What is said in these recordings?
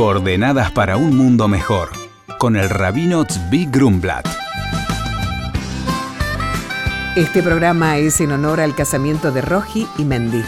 Coordenadas para un mundo mejor, con el rabino Tzvi Grumblat. Este programa es en honor al casamiento de Roji y Mendy.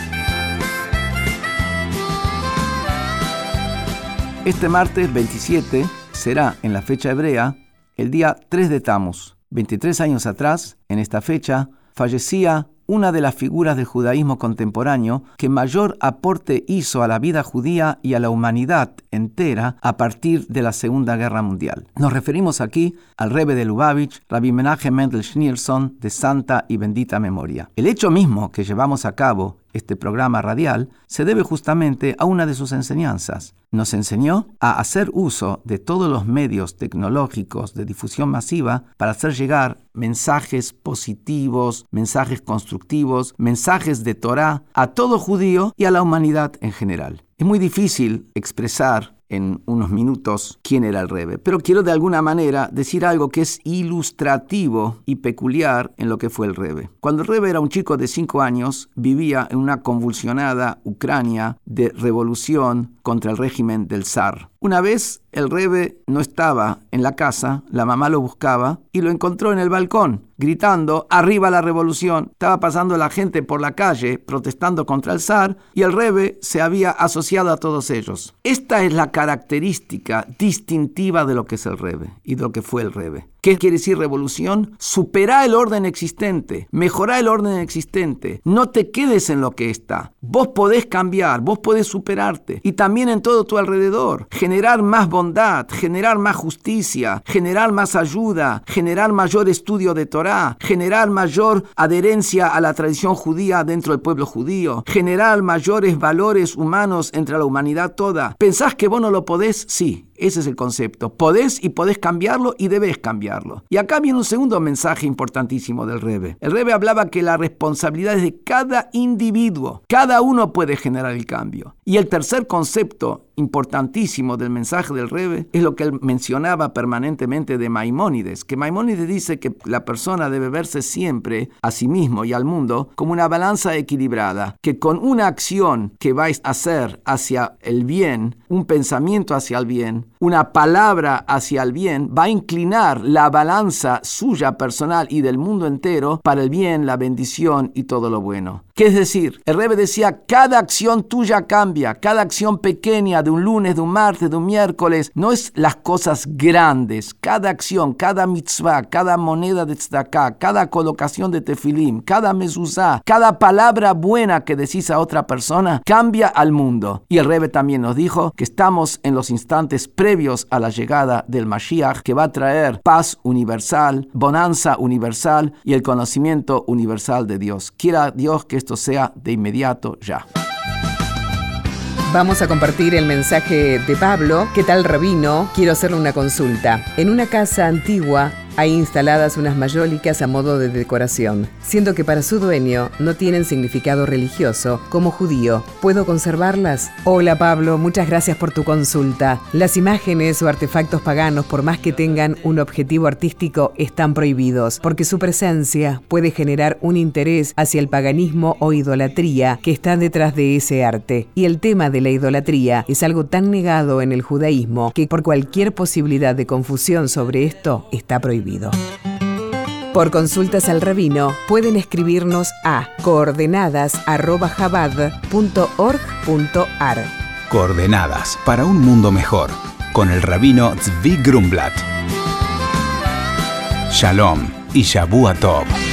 Este martes 27 será, en la fecha hebrea, el día 3 de Tammuz. 23 años atrás, en esta fecha, fallecía una de las figuras del judaísmo contemporáneo que mayor aporte hizo a la vida judía y a la humanidad entera a partir de la Segunda Guerra Mundial. Nos referimos aquí al Rebbe de Lubavitch, Rabbi Menachem Mendel Schneerson, de santa y bendita memoria. El hecho mismo que llevamos a cabo este programa radial se debe justamente a una de sus enseñanzas. Nos enseñó a hacer uso de todos los medios tecnológicos de difusión masiva para hacer llegar mensajes positivos, mensajes constructivos, mensajes de Torah a todo judío y a la humanidad en general. Es muy difícil expresar en unos minutos quién era el Rebe, pero quiero de alguna manera decir algo que es ilustrativo y peculiar en lo que fue el Rebe. Cuando el Rebe era un chico de 5 años, vivía en una convulsionada Ucrania de revolución contra el régimen del zar. Una vez el Rebe no estaba en la casa, la mamá lo buscaba y lo encontró en el balcón, gritando, arriba la revolución. Estaba pasando la gente por la calle protestando contra el zar y el Rebe se había asociado a todos ellos. Esta es la característica distintiva de lo que es el Rebe y de lo que fue el Rebe. ¿Qué quiere decir revolución? Supera el orden existente, mejora el orden existente. No te quedes en lo que está. Vos podés cambiar, vos podés superarte. Y también en todo tu alrededor. Generar más bondad, generar más justicia, generar más ayuda, generar mayor estudio de Torah, generar mayor adherencia a la tradición judía dentro del pueblo judío, generar mayores valores humanos entre la humanidad toda. ¿Pensás que vos no lo podés? Sí, ese es el concepto. Podés y podés cambiarlo y debes cambiarlo. Y acá viene un segundo mensaje importantísimo del Rebe. El Rebe hablaba que la responsabilidad es de cada individuo. Cada uno puede generar el cambio. Y el tercer concepto importantísimo del mensaje del Rebe es lo que él mencionaba permanentemente de Maimónides, que Maimónides dice que la persona debe verse siempre a sí mismo y al mundo como una balanza equilibrada, que con una acción que vais a hacer hacia el bien, un pensamiento hacia el bien, una palabra hacia el bien, va a inclinar la balanza suya personal y del mundo entero para el bien, la bendición y todo lo bueno. ¿Qué es decir? El Rebe decía, cada acción tuya cambia, cada acción pequeña de un lunes, de un martes, de un miércoles, no es las cosas grandes. Cada acción, cada mitzvah, cada moneda de tzedakah, cada colocación de tefilim, cada mezuzá, cada palabra buena que decís a otra persona, cambia al mundo. Y el Rebe también nos dijo que estamos en los instantes previos a la llegada del Mashiach, que va a traer paz universal, bonanza universal y el conocimiento universal de Dios. Quiera Dios que esto sea de inmediato ya. Vamos a compartir el mensaje de Pablo. ¿Qué tal, Rabino? Quiero hacerle una consulta. En una casa antigua hay instaladas unas mayólicas a modo de decoración, siendo que para su dueño no tienen significado religioso. Como judío, ¿puedo conservarlas? Hola Pablo, muchas gracias por tu consulta. Las imágenes o artefactos paganos, por más que tengan un objetivo artístico, están prohibidos, porque su presencia puede generar un interés hacia el paganismo o idolatría que está detrás de ese arte. Y el tema de la idolatría es algo tan negado en el judaísmo que por cualquier posibilidad de confusión sobre esto está prohibido. Por consultas al rabino pueden escribirnos a coordenadas.jabad.org.ar. Coordenadas para un mundo mejor con el rabino Tzvi Grumblat. Shalom y Shabu Tov.